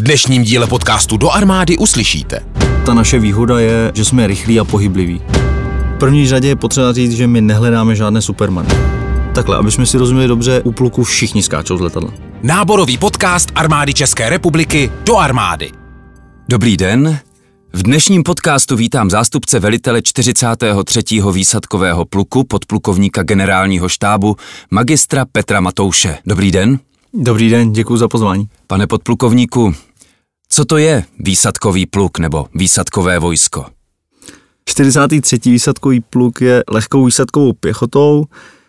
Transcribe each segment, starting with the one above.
V dnešním díle podcastu Do armády uslyšíte. Ta naše výhoda je, že jsme rychlí a pohybliví. V první řadě je potřeba říct, že my nehledáme žádné supermany. Takhle, aby jsme si rozuměli dobře, u pluku všichni skáčou z letadla. Náborový podcast armády České republiky Do armády. Dobrý den. V dnešním podcastu vítám zástupce velitele 43. výsadkového pluku podplukovníka generálního štábu magistra Petra Matouše. Dobrý den. Dobrý den, děkuji za pozvání. Pane podplukovníku, co to je výsadkový pluk nebo výsadkové vojsko? 43. výsadkový pluk je lehkou výsadkovou pěchotou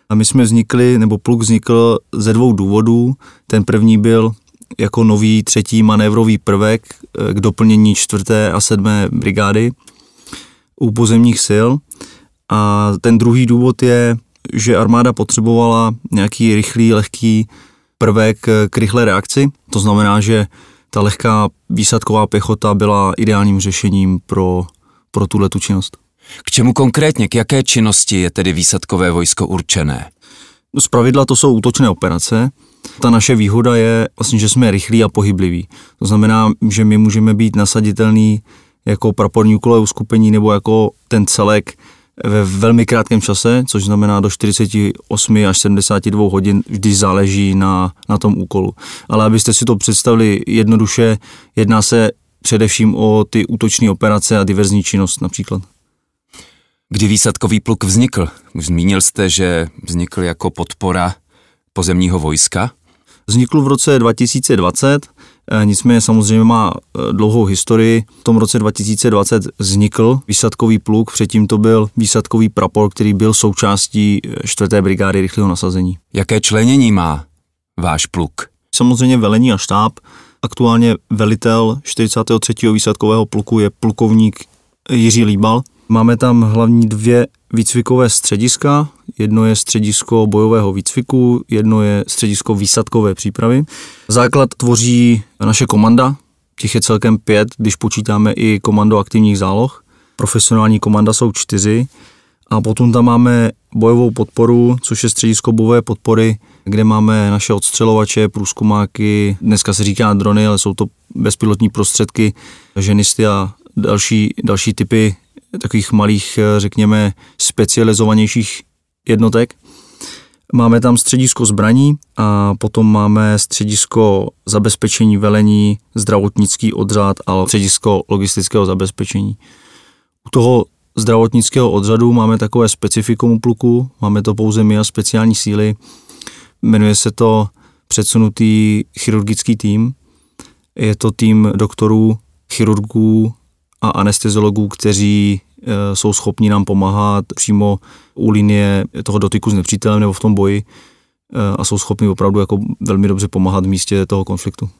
a my jsme vznikli, nebo pluk vznikl ze dvou důvodů. Ten první byl jako nový třetí manévrový prvek eh, k doplnění čtvrté a sedmé brigády u pozemních sil. A ten druhý důvod je, že armáda potřebovala nějaký rychlý, lehký prvek k rychlé reakci. To znamená, že ta lehká výsadková pěchota byla ideálním řešením pro, pro tuhle tu činnost. K čemu konkrétně, k jaké činnosti je tedy výsadkové vojsko určené? Z pravidla to jsou útočné operace. Ta naše výhoda je vlastně, že jsme rychlí a pohybliví. To znamená, že my můžeme být nasaditelný jako praporní úkolové uskupení nebo jako ten celek ve velmi krátkém čase, což znamená do 48 až 72 hodin, vždy záleží na, na tom úkolu. Ale abyste si to představili jednoduše, jedná se především o ty útoční operace a diverzní činnost například. Kdy výsadkový pluk vznikl? Už zmínil jste, že vznikl jako podpora pozemního vojska? Vznikl v roce 2020, eh, nicméně samozřejmě má eh, dlouhou historii. V tom roce 2020 vznikl výsadkový pluk, předtím to byl výsadkový prapor, který byl součástí 4. Eh, brigády rychlého nasazení. Jaké členění má váš pluk? Samozřejmě velení a štáb. Aktuálně velitel 43. výsadkového pluku je plukovník Jiří Líbal. Máme tam hlavní dvě výcvikové střediska. Jedno je středisko bojového výcviku, jedno je středisko výsadkové přípravy. Základ tvoří naše komanda, těch je celkem pět, když počítáme i komando aktivních záloh. Profesionální komanda jsou čtyři. A potom tam máme bojovou podporu, což je středisko bojové podpory, kde máme naše odstřelovače, průzkumáky, dneska se říká drony, ale jsou to bezpilotní prostředky, ženisty a další, další typy takových malých, řekněme, specializovanějších jednotek. Máme tam středisko zbraní a potom máme středisko zabezpečení velení, zdravotnický odřad a středisko logistického zabezpečení. U toho zdravotnického odřadu máme takové specifikum pluku, máme to pouze my a speciální síly. Jmenuje se to předsunutý chirurgický tým. Je to tým doktorů, chirurgů, a anesteziologů, kteří jsou schopni nám pomáhat přímo u linie toho dotyku s nepřítelem nebo v tom boji e, a jsou schopni opravdu jako velmi dobře pomáhat v místě toho konfliktu.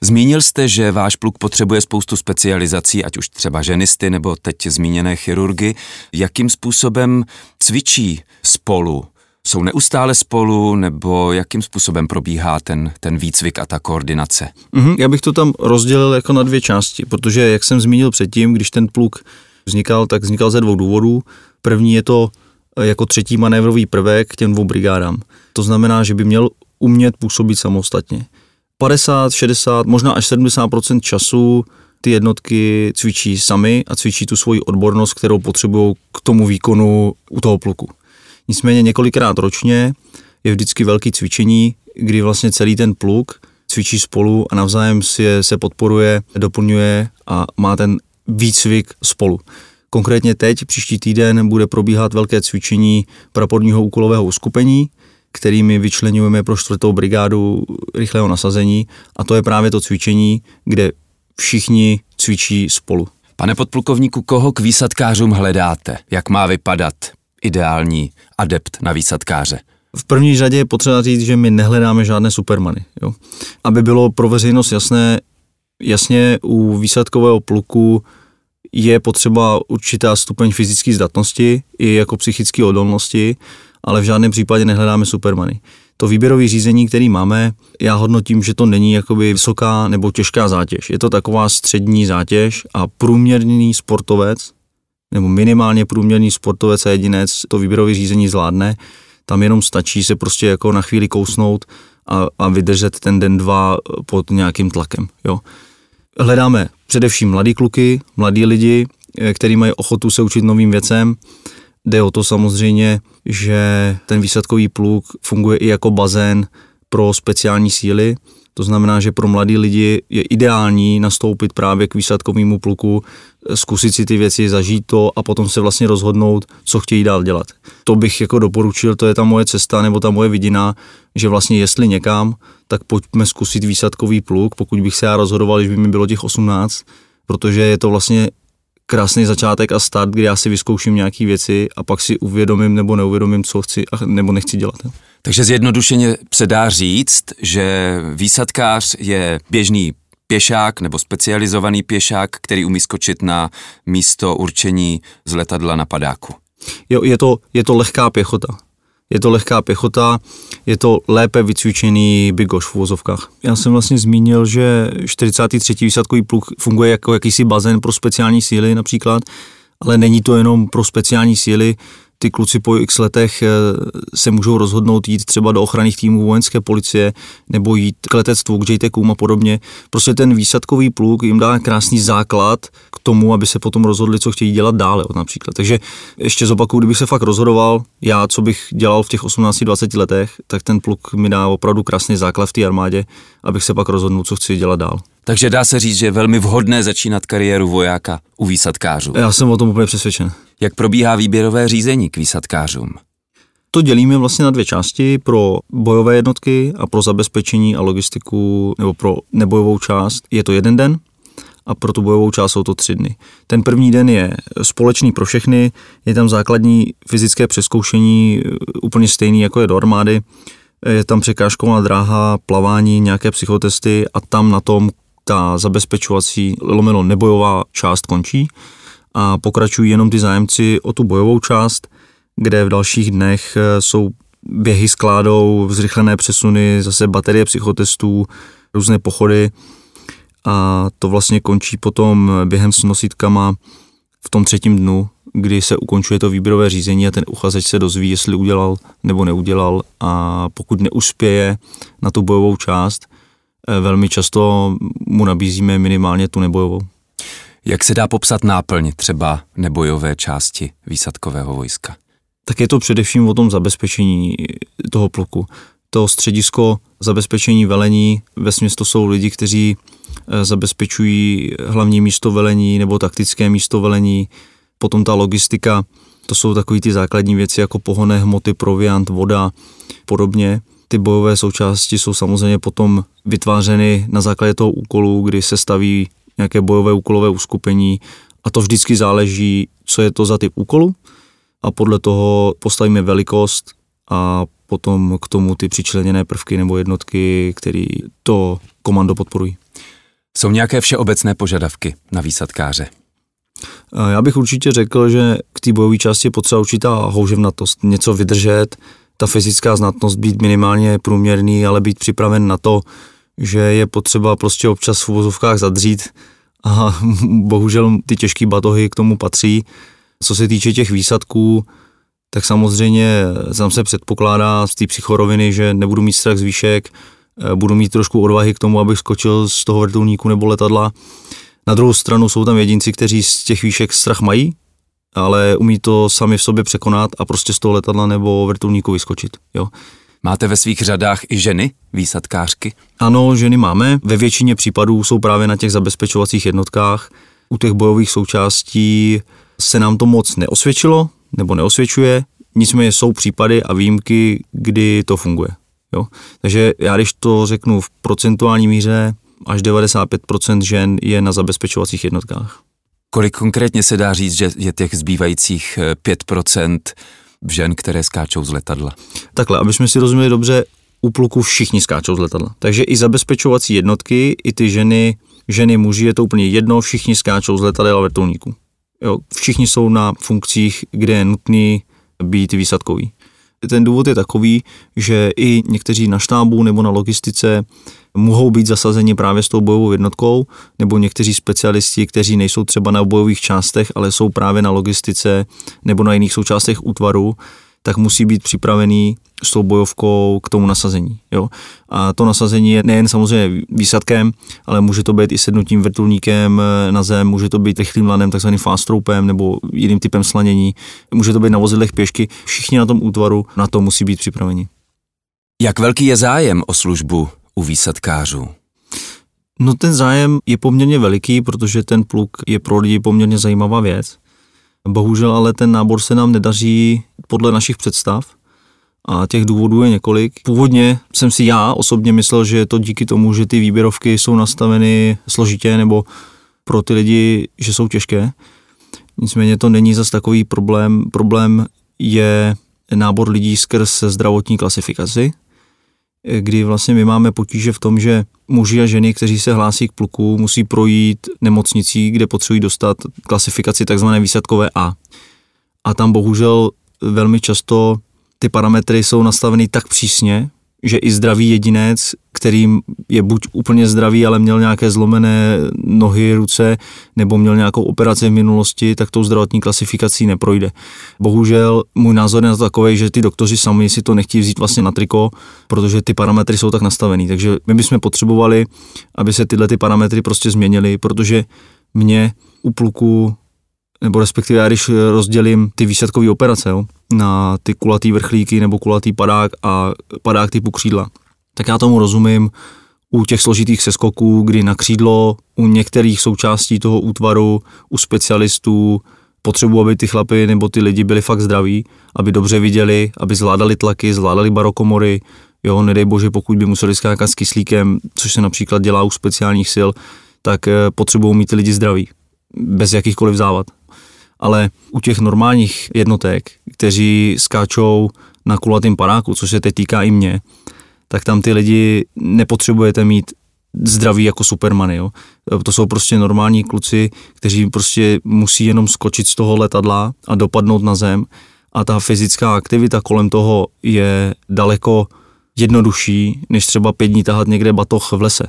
Zmínil jste, že váš pluk potřebuje spoustu specializací, ať už třeba ženisty nebo teď zmíněné chirurgy. Jakým způsobem cvičí spolu jsou neustále spolu, nebo jakým způsobem probíhá ten, ten výcvik a ta koordinace? Mm-hmm, já bych to tam rozdělil jako na dvě části, protože, jak jsem zmínil předtím, když ten pluk vznikal, tak vznikal ze dvou důvodů. První je to eh, jako třetí manévrový prvek k těm dvou brigádám. To znamená, že by měl umět působit samostatně. 50, 60, možná až 70% času ty jednotky cvičí sami a cvičí tu svoji odbornost, kterou potřebují k tomu výkonu u toho pluku. Nicméně několikrát ročně je vždycky velký cvičení, kdy vlastně celý ten pluk cvičí spolu a navzájem si se podporuje, doplňuje a má ten výcvik spolu. Konkrétně teď, příští týden, bude probíhat velké cvičení praporního úkolového uskupení, kterými vyčlenujeme pro čtvrtou brigádu rychlého nasazení a to je právě to cvičení, kde všichni cvičí spolu. Pane podplukovníku, koho k výsadkářům hledáte? Jak má vypadat ideální adept na výsadkáře? V první řadě je potřeba říct, že my nehledáme žádné supermany. Jo. Aby bylo pro veřejnost jasné, jasně u výsadkového pluku je potřeba určitá stupeň fyzické zdatnosti i jako psychické odolnosti, ale v žádném případě nehledáme supermany. To výběrové řízení, který máme, já hodnotím, že to není jakoby vysoká nebo těžká zátěž. Je to taková střední zátěž a průměrný sportovec nebo minimálně průměrný sportovec a jedinec to výběrové řízení zvládne. Tam jenom stačí se prostě jako na chvíli kousnout a, a vydržet ten den, dva pod nějakým tlakem. Jo. hledáme především mladí kluky, mladí lidi, eh, kteří mají ochotu se učit novým věcem. Jde o to samozřejmě, že ten výsadkový pluk funguje i jako bazén pro speciální síly, to znamená, že pro mladí lidi je ideální nastoupit právě k výsadkovému pluku, zkusit si ty věci, zažít to a potom se vlastně rozhodnout, co chtějí dál dělat. To bych jako doporučil, to je ta moje cesta nebo ta moje vidina, že vlastně jestli někam, tak pojďme zkusit výsadkový pluk, pokud bych se já rozhodoval, když by mi bylo těch 18, protože je to vlastně krásný začátek a start, kdy já si vyzkouším nějaké věci a pak si uvědomím nebo neuvědomím, co chci a nebo nechci dělat. Takže zjednodušeně se dá říct, že výsadkář je běžný pěšák nebo specializovaný pěšák, který umí skočit na místo určení z letadla na padáku. Jo, je to, je to lehká pěchota. Je to lehká pěchota, je to lépe vycvičený bigoš v vozovkách. Já jsem vlastně zmínil, že 43. výsadkový pluk funguje jako jakýsi bazén pro speciální síly například, ale není to jenom pro speciální síly, ty kluci po x letech eh, se můžou rozhodnout jít třeba do ochranných týmů vojenské policie nebo jít k letectvu, k JTKům a podobně. Prostě ten výsadkový pluk jim dá krásný základ k tomu, aby se potom rozhodli, co chtějí dělat dále například. Takže ještě zopakuju, kdybych se fakt rozhodoval, já, co bych dělal v těch 18-20 letech, tak ten pluk mi dá opravdu krásný základ v té armádě, abych se pak rozhodnul, co chci dělat dál. Takže dá se říct, že je velmi vhodné začínat kariéru vojáka u výsadkářů. Já jsem o tom úplně přesvědčen. Jak probíhá výběrové řízení k výsadkářům? To dělíme vlastně na dvě části, pro bojové jednotky a pro zabezpečení a logistiku, nebo pro nebojovou část je to jeden den a pro tu bojovou část jsou to tři dny. Ten první den je společný pro všechny, je tam základní fyzické přeskoušení úplně stejný, jako je do armády, je tam překážková dráha, plavání, nějaké psychotesty a tam na tom ta zabezpečovací lomeno nebojová část končí a pokračují jenom ty zájemci o tu bojovou část, kde v dalších dnech eh, jsou běhy s kládou, zrychlené přesuny, zase baterie psychotestů, různé pochody a to vlastně končí potom během s nosítkama v tom třetím dnu, kdy se ukončuje to výběrové řízení a ten uchazeč se dozví, jestli udělal nebo neudělal a pokud neuspěje na tu bojovou část, eh, velmi často mu nabízíme minimálně tu nebojovou. Jak se dá popsat náplň třeba nebojové části výsadkového vojska? Tak je to především o tom zabezpečení toho pluku. To středisko zabezpečení velení, ve to jsou lidi, kteří eh, zabezpečují hlavní místo velení nebo taktické místo velení, potom ta logistika, to jsou takové ty základní věci jako pohonné hmoty, proviant, voda, podobně. Ty bojové součásti jsou samozřejmě potom vytvářeny na základě toho úkolu, kdy se staví nějaké bojové úkolové uskupení a to vždycky záleží, co je to za typ úkolu a podle toho postavíme velikost a potom k tomu ty přičleněné prvky nebo jednotky, které to komando podporují. Jsou nějaké všeobecné požadavky na výsadkáře? Já bych určitě řekl, že k té bojové části je potřeba určitá houževnatost, něco vydržet, ta fyzická znatnost být minimálně průměrný, ale být připraven na to, že je potřeba prostě občas v uvozovkách zadřít a bohužel ty těžké batohy k tomu patří. Co se týče těch výsadků, tak samozřejmě tam se předpokládá z té psychoroviny, že nebudu mít strach z výšek, eh, budu mít trošku odvahy k tomu, abych skočil z toho vrtulníku nebo letadla. Na druhou stranu jsou tam jedinci, kteří z těch výšek strach mají, ale umí to sami v sobě překonat a prostě z toho letadla nebo vrtulníku vyskočit. Jo. Máte ve svých řadách i ženy, výsadkářky? Ano, ženy máme. Ve většině případů jsou právě na těch zabezpečovacích jednotkách. U těch bojových součástí se nám to moc neosvědčilo nebo neosvědčuje, nicméně jsou případy a výjimky, kdy to funguje. Jo? Takže já když to řeknu v procentuální míře, až 95% žen je na zabezpečovacích jednotkách. Kolik konkrétně se dá říct, že je těch zbývajících 5% žen, které skáčou z letadla? Takhle, aby jsme si rozuměli dobře, u pluku všichni skáčou z letadla. Takže i zabezpečovací jednotky, i ty ženy, ženy, muži, je to úplně jedno, všichni skáčou z letadel a. Jo, všichni jsou na funkcích, kde je nutný být výsadkový. Ten důvod je takový, že i někteří na štábu nebo na logistice mohou být zasazeni právě s tou bojovou jednotkou, nebo někteří specialisti, kteří nejsou třeba na bojových částech, ale jsou právě na logistice nebo na jiných součástech útvaru, tak musí být připravený s tou bojovkou k tomu nasazení. Jo? A to nasazení je nejen samozřejmě výsadkem, ale může to být i sednutím vrtulníkem na zem, může to být rychlým lanem, takzvaným fast roupem nebo jiným typem slanění, může to být na vozidlech pěšky. Všichni na tom útvaru na to musí být připraveni. Jak velký je zájem o službu u výsadkářů? No ten zájem je poměrně veliký, protože ten pluk je pro lidi poměrně zajímavá věc. Bohužel ale ten nábor se nám nedaří podle našich představ a těch důvodů je několik. Původně jsem si já osobně myslel, že je to díky tomu, že ty výběrovky jsou nastaveny složitě nebo pro ty lidi, že jsou těžké. Nicméně to není zas takový problém. Problém je nábor lidí skrz zdravotní klasifikaci, kdy vlastně my máme potíže v tom, že muži a ženy, kteří se hlásí k pluku, musí projít nemocnicí, kde potřebují dostat klasifikaci tzv. výsadkové A. A tam bohužel velmi často ty parametry jsou nastaveny tak přísně, že i zdravý jedinec, kterým je buď úplně zdravý, ale měl nějaké zlomené nohy, ruce, nebo měl nějakou operaci v minulosti, tak tou zdravotní klasifikací neprojde. Bohužel můj názor je na to takový, že ty doktoři sami si to nechtějí vzít vlastně na triko, protože ty parametry jsou tak nastavený. Takže my bychom potřebovali, aby se tyhle ty parametry prostě změnily, protože mě u pluku nebo respektive já když rozdělím ty výsadkové operace jo, na ty kulatý vrchlíky nebo kulatý padák a padák typu křídla, tak já tomu rozumím. U těch složitých seskoků, kdy na křídlo u některých součástí toho útvaru, u specialistů, potřebuji, aby ty chlapy nebo ty lidi byli fakt zdraví, aby dobře viděli, aby zvládali tlaky, zvládali barokomory, jo, nedej bože, pokud by museli skákat s kyslíkem, což se například dělá u speciálních sil, tak eh, potřebují mít ty lidi zdraví, bez jakýchkoliv závad. Ale u těch normálních jednotek, kteří skáčou na kulatým paráku, což se teď týká i mě, tak tam ty lidi nepotřebujete mít zdraví jako supermany. Jo. To jsou prostě normální kluci, kteří prostě musí jenom skočit z toho letadla a dopadnout na zem a ta fyzická aktivita kolem toho je daleko jednodušší, než třeba pět dní tahat někde batoh v lese.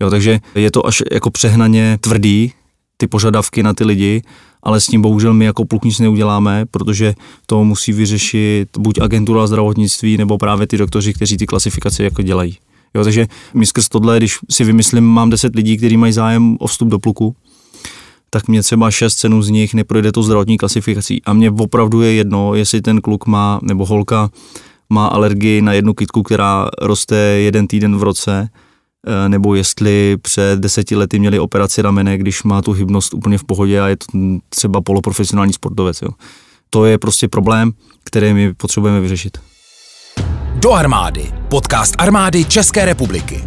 Jo, takže je to až jako přehnaně tvrdý, ty požadavky na ty lidi ale s tím bohužel my jako pluk nic neuděláme, protože to musí vyřešit buď agentura zdravotnictví nebo právě ty doktoři, kteří ty klasifikace jako dělají. Jo, takže my skrz tohle, když si vymyslím, mám 10 lidí, kteří mají zájem o vstup do pluku, tak mě třeba 6 cenů z nich neprojde to zdravotní klasifikací. A mě opravdu je jedno, jestli ten kluk má, nebo holka má alergii na jednu kytku, která roste jeden týden v roce, nebo jestli před deseti lety měli operaci ramene, když má tu hybnost úplně v pohodě a je to třeba poloprofesionální sportovec. Jo. To je prostě problém, který my potřebujeme vyřešit. Do armády. Podcast armády České republiky.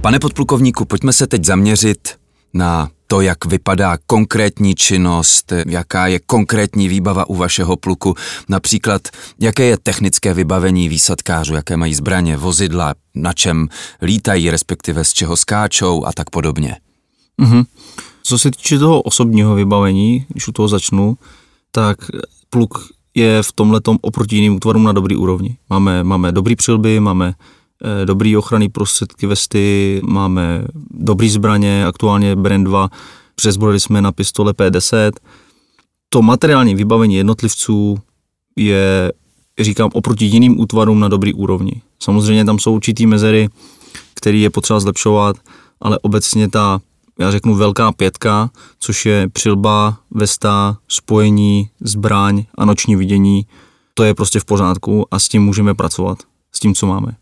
Pane podplukovníku, pojďme se teď zaměřit na to, jak vypadá konkrétní činnost, jaká je konkrétní výbava u vašeho pluku, například jaké je technické vybavení výsadkářů, jaké mají zbraně, vozidla, na čem lítají, respektive z čeho skáčou a tak podobně. Mm-hmm. Co se týče toho osobního vybavení, když u toho začnu, tak pluk je v tomhle oproti jiným útvarům na dobrý úrovni. Máme, máme dobrý přilby, máme dobrý ochranný prostředky, vesty, máme dobrý zbraně, aktuálně Brand 2, přezbrojili jsme na pistole P10. To materiální vybavení jednotlivců je, říkám, oproti jiným útvarům na dobrý úrovni. Samozřejmě tam jsou určitý mezery, který je potřeba zlepšovat, ale obecně ta, já řeknu, velká pětka, což je přilba, vesta, spojení, zbraň a noční vidění, to je prostě v pořádku a s tím můžeme pracovat, s tím, co máme.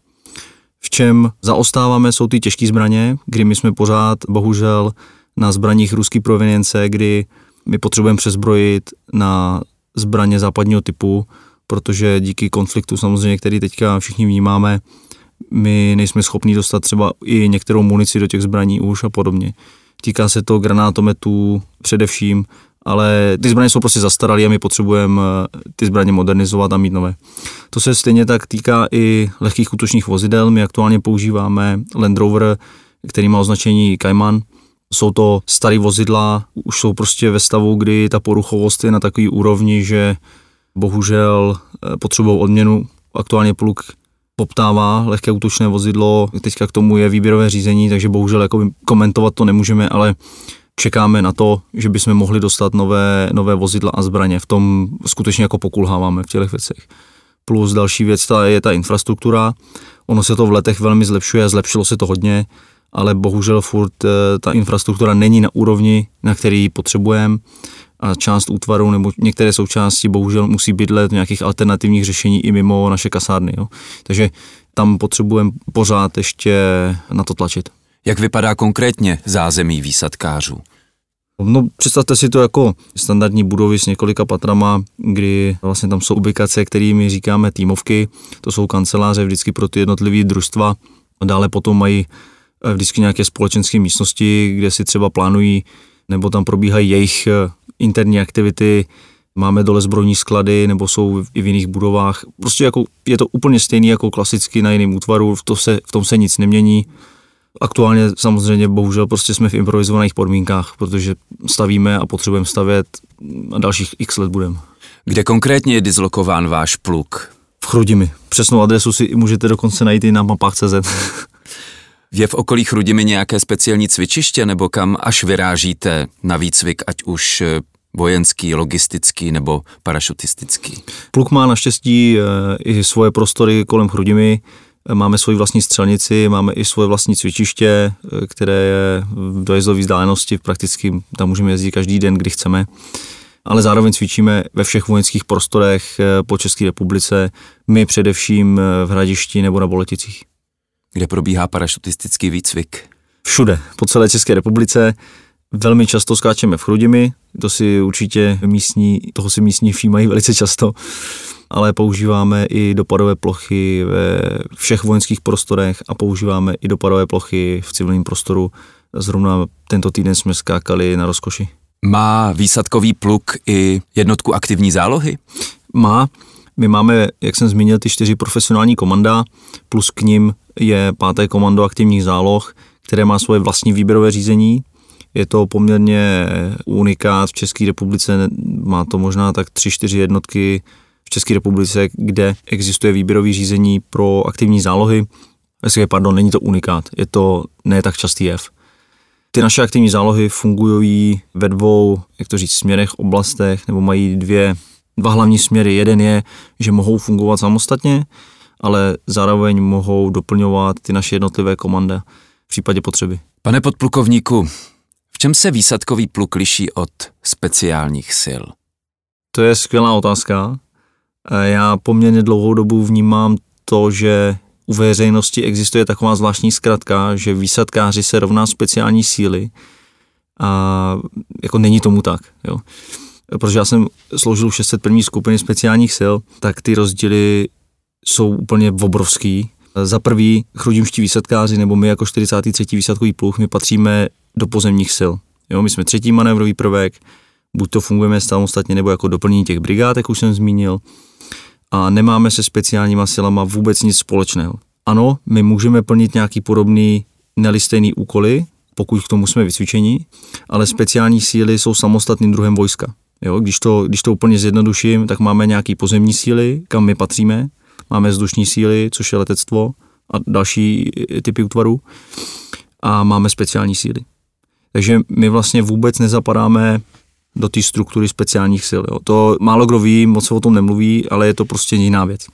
V čem zaostáváme, jsou ty těžké zbraně, kdy my jsme pořád, bohužel, na zbraních ruský provenience, kdy my potřebujeme přezbrojit na zbraně západního typu, protože díky konfliktu samozřejmě, který teďka všichni vnímáme, my nejsme schopni dostat třeba i některou munici do těch zbraní už a podobně. Týká se to granátometů především, ale ty zbraně jsou prostě zastaralé a my potřebujeme eh, ty zbraně modernizovat a mít nové. To se stejně tak týká i lehkých útočných vozidel. My aktuálně používáme Land Rover, který má označení Cayman. Jsou to staré vozidla, už jsou prostě ve stavu, kdy ta poruchovost je na takový úrovni, že bohužel eh, potřebují odměnu. Aktuálně pluk poptává lehké útočné vozidlo, teďka k tomu je výběrové řízení, takže bohužel jako komentovat to nemůžeme, ale čekáme na to, že bychom mohli dostat nové, nové vozidla a zbraně. V tom skutečně jako pokulháváme v těch věcech. Plus další věc ta je ta infrastruktura. Ono se to v letech velmi zlepšuje, zlepšilo se to hodně, ale bohužel furt eh, ta infrastruktura není na úrovni, na který potřebujeme a část útvaru nebo některé součásti bohužel musí bydlet v nějakých alternativních řešení i mimo naše kasárny. Jo. Takže tam potřebujeme pořád ještě na to tlačit. Jak vypadá konkrétně zázemí výsadkářů? No, představte si to jako standardní budovy s několika patrama, kdy vlastně tam jsou ubikace, kterými říkáme týmovky. To jsou kanceláře vždycky pro ty jednotlivé družstva. Dále potom mají eh, vždycky nějaké společenské místnosti, kde si třeba plánují nebo tam probíhají jejich eh, interní aktivity, máme dole zbrojní sklady nebo jsou i v jiných budovách. Prostě jako, je to úplně stejný jako klasicky na jiném útvaru, v, to se, v tom se nic nemění. Aktuálně samozřejmě bohužel prostě jsme v improvizovaných podmínkách, protože stavíme a potřebujeme stavět a dalších x let budeme. Kde konkrétně je dislokován váš pluk? V Chrudimi. Přesnou adresu si můžete dokonce najít i na mapách CZ. Je v okolí Chrudimi nějaké speciální cvičiště nebo kam až vyrážíte na výcvik, ať už eh, vojenský, logistický nebo parašutistický? Pluk má naštěstí eh, i svoje prostory kolem Chrudimi. Máme svoji vlastní střelnici, máme i svoje vlastní cvičiště, eh, které je v dojezdové vzdálenosti, prakticky tam můžeme jezdit každý den, kdy chceme. Ale zároveň cvičíme ve všech vojenských prostorech po České republice, my především v Hradišti nebo na Boleticích kde probíhá parašutistický výcvik. Všude, po celé České republice. Velmi často skáčeme v Chrudimi, to si určitě místní, toho si místní všímají velice často, ale používáme i dopadové plochy ve všech vojenských prostorech a používáme i dopadové plochy v civilním prostoru. Zrovna tento týden jsme skákali na rozkoši. Má výsadkový pluk i jednotku aktivní zálohy? Má. My máme, jak jsem zmínil, ty čtyři profesionální komanda, plus k ním je páté komando aktivních záloh, které má svoje vlastní výběrové řízení. Je to poměrně unikát v České republice, má to možná tak tři, čtyři jednotky v České republice, kde existuje výběrové řízení pro aktivní zálohy. Pardon, není to unikát, je to ne tak častý jev. Ty naše aktivní zálohy fungují ve dvou, jak to říct, směrech, oblastech, nebo mají dvě, dva hlavní směry. Jeden je, že mohou fungovat samostatně, ale zároveň mohou doplňovat ty naše jednotlivé komandy v případě potřeby. Pane podplukovníku, v čem se výsadkový pluk liší od speciálních sil? To je skvělá otázka. Já poměrně dlouhou dobu vnímám to, že u veřejnosti existuje taková zvláštní zkratka, že výsadkáři se rovná speciální síly a jako není tomu tak. Jo. Protože já jsem sloužil 601. skupiny speciálních sil, tak ty rozdíly jsou úplně obrovský. Za prvý chrudimští výsadkáři nebo my jako 43. výsadkový pluh, my patříme do pozemních sil. Jo, my jsme třetí manévrový prvek, buď to fungujeme samostatně nebo jako doplnění těch brigád, jak už jsem zmínil, a nemáme se speciálníma silama vůbec nic společného. Ano, my můžeme plnit nějaký podobný nelistejný úkoly, pokud k tomu jsme vycvičení, ale speciální síly jsou samostatným druhem vojska. Jo, když, to, když to úplně zjednoduším, tak máme nějaký pozemní síly, kam my patříme, máme vzdušní síly, což je letectvo a další typy útvarů a máme speciální síly. Takže my vlastně vůbec nezapadáme do té struktury speciálních sil. Jo. To málo kdo ví, moc se o tom nemluví, ale je to prostě jiná věc.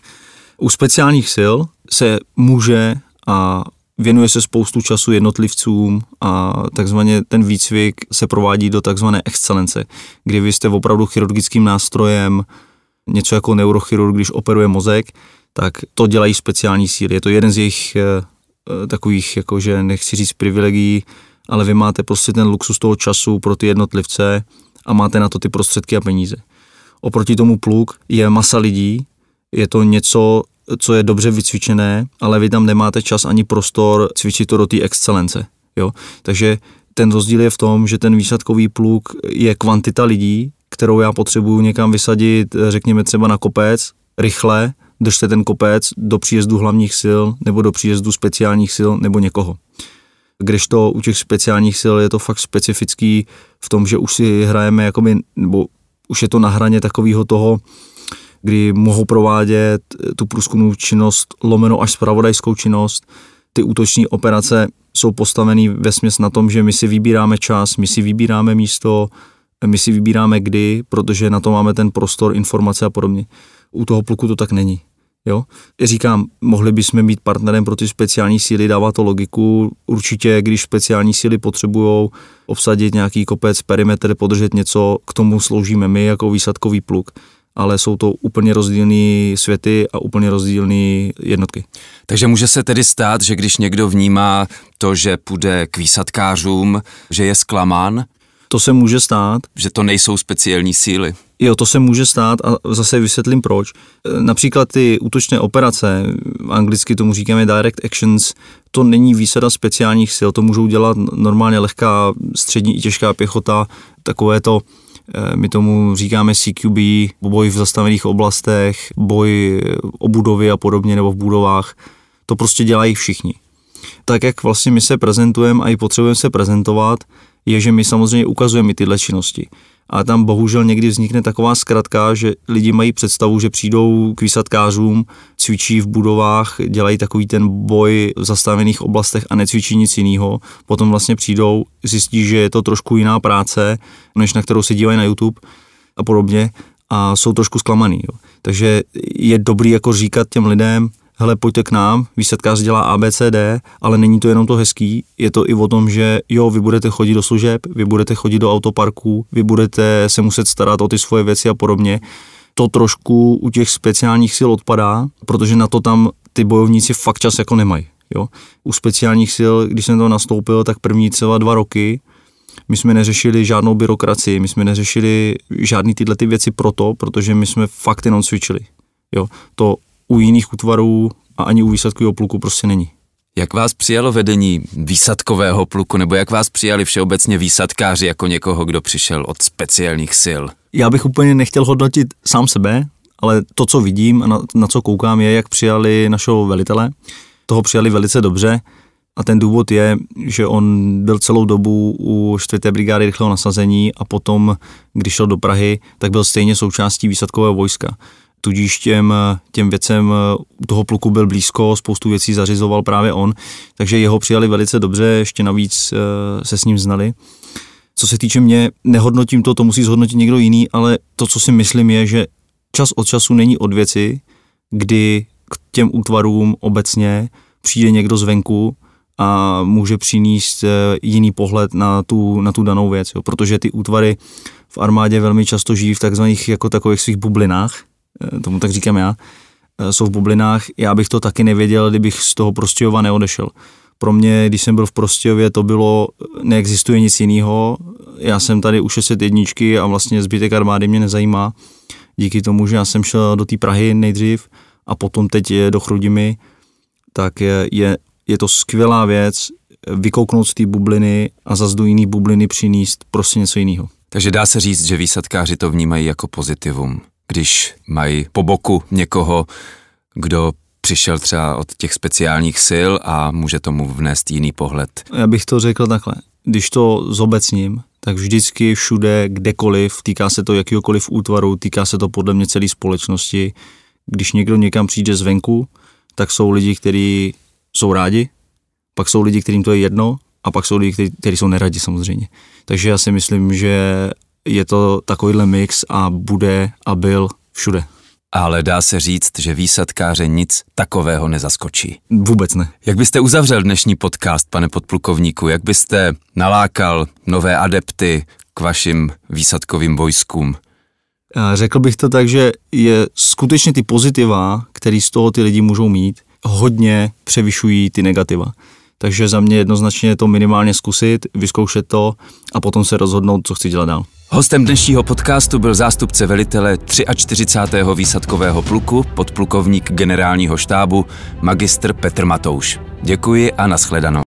U speciálních sil se může a věnuje se spoustu času jednotlivcům a takzvaně ten výcvik se provádí do takzvané excelence, kdy vy jste opravdu chirurgickým nástrojem, něco jako neurochirurg, když operuje mozek, tak to dělají speciální síly. Je to jeden z jejich e, takových, jakože nechci říct privilegií, ale vy máte prostě ten luxus toho času pro ty jednotlivce a máte na to ty prostředky a peníze. Oproti tomu pluk je masa lidí, je to něco, co je dobře vycvičené, ale vy tam nemáte čas ani prostor cvičit to do té excelence. Jo? Takže ten rozdíl je v tom, že ten výsadkový pluk je kvantita lidí, kterou já potřebuju někam vysadit, řekněme třeba na kopec, rychle, držte ten kopec do příjezdu hlavních sil nebo do příjezdu speciálních sil nebo někoho. Kdežto u těch speciálních sil je to fakt specifický v tom, že už si hrajeme jakoby, nebo už je to na hraně takového toho, kdy mohou provádět tu průzkumnou činnost lomeno až spravodajskou činnost, ty útoční operace jsou postavený ve směs na tom, že my si vybíráme čas, my si vybíráme místo, my si vybíráme kdy, protože na to máme ten prostor, informace a podobně. U toho pluku to tak není. Jo? Říkám, mohli bychom mít partnerem pro ty speciální síly, dává to logiku. Určitě, když speciální síly potřebují obsadit nějaký kopec, perimetr, podržet něco, k tomu sloužíme my jako výsadkový pluk ale jsou to úplně rozdílné světy a úplně rozdílné jednotky. Takže může se tedy stát, že když někdo vnímá to, že půjde k výsadkářům, že je zklamán? To se může stát. Že to nejsou speciální síly? Jo, to se může stát a zase vysvětlím proč. Například ty útočné operace, anglicky tomu říkáme direct actions, to není výsada speciálních sil, to můžou dělat normálně lehká, střední i těžká pěchota, takové to Eh, my tomu říkáme CQB, boj v zastavených oblastech, boj o budovy a podobně, nebo v budovách. To prostě dělají všichni. Tak jak vlastně my se prezentujeme a i potřebujeme se prezentovat, je, že my samozřejmě ukazujeme tyhle činnosti. A tam bohužel někdy vznikne taková zkratka, že lidi mají představu, že přijdou k výsadkářům, cvičí v budovách, dělají takový ten boj v zastavených oblastech a necvičí nic jiného. Potom vlastně přijdou, zjistí, že je to trošku jiná práce, než na kterou se dívají na YouTube a podobně a jsou trošku zklamaný. Jo. Takže je dobrý jako říkat těm lidem, hele, pojďte k nám, výsadkář dělá ABCD, ale není to jenom to hezký, je to i o tom, že jo, vy budete chodit do služeb, vy budete chodit do autoparků, vy budete se muset starat o ty svoje věci a podobně. To trošku u těch speciálních sil odpadá, protože na to tam ty bojovníci fakt čas jako nemají. Jo? U speciálních sil, když jsem to nastoupil, tak první třeba dva roky, my jsme neřešili žádnou byrokracii, my jsme neřešili žádný tyhle ty věci proto, protože my jsme fakt jenom cvičili. Jo? To u jiných útvarů a ani u výsadkového pluku prostě není. Jak vás přijalo vedení výsadkového pluku, nebo jak vás přijali všeobecně výsadkáři jako někoho, kdo přišel od speciálních sil? Já bych úplně nechtěl hodnotit sám sebe, ale to, co vidím a na, na co koukám, je, jak přijali našeho velitele. Toho přijali velice dobře a ten důvod je, že on byl celou dobu u 4. brigády rychlého nasazení a potom, když šel do Prahy, tak byl stejně součástí výsadkového vojska tudíž těm, těm věcem u toho pluku byl blízko, spoustu věcí zařizoval právě on, takže jeho přijali velice dobře, ještě navíc eh, se s ním znali. Co se týče mě, nehodnotím to, to musí zhodnotit někdo jiný, ale to, co si myslím, je, že čas od času není od věci, kdy k těm útvarům obecně přijde někdo zvenku a může přinést eh, jiný pohled na tu, na tu danou věc, jo. protože ty útvary v armádě velmi často žijí v takzvaných jako takových svých bublinách, Eh, tomu tak říkám já, eh, jsou v bublinách. Já bych to taky nevěděl, kdybych z toho Prostějova neodešel. Pro mě, když jsem byl v Prostějově, to bylo, neexistuje nic jiného. Já jsem tady u 601 a vlastně zbytek armády mě nezajímá. Díky tomu, že já jsem šel do té Prahy nejdřív a potom teď je do Chrudimy, tak je, je, je to skvělá věc vykouknout z té bubliny a zase do jiný bubliny přinést prostě něco jiného. Takže dá se říct, že výsadkáři to vnímají jako pozitivum když mají po boku někoho, kdo přišel třeba od těch speciálních sil a může tomu vnést jiný pohled. Já bych to řekl takhle. Když to zobecním, tak vždycky všude, kdekoliv, týká se to jakýkoliv útvaru, týká se to podle mě celé společnosti. Když někdo někam přijde zvenku, tak jsou lidi, kteří jsou rádi, pak jsou lidi, kterým to je jedno, a pak jsou lidi, kteří jsou neradi samozřejmě. Takže já si myslím, že je to takovýhle mix a bude a byl všude. Ale dá se říct, že výsadkáře nic takového nezaskočí. Vůbec ne. Jak byste uzavřel dnešní podcast, pane podplukovníku? Jak byste nalákal nové adepty k vašim výsadkovým vojskům? Řekl bych to tak, že je skutečně ty pozitiva, které z toho ty lidi můžou mít, hodně převyšují ty negativa. Takže za mě jednoznačně je to minimálně zkusit, vyzkoušet to a potom se rozhodnout, co chci dělat dál. Hostem dnešního podcastu byl zástupce velitele 43. výsadkového pluku, podplukovník generálního štábu, magistr Petr Matouš. Děkuji a nashledanou.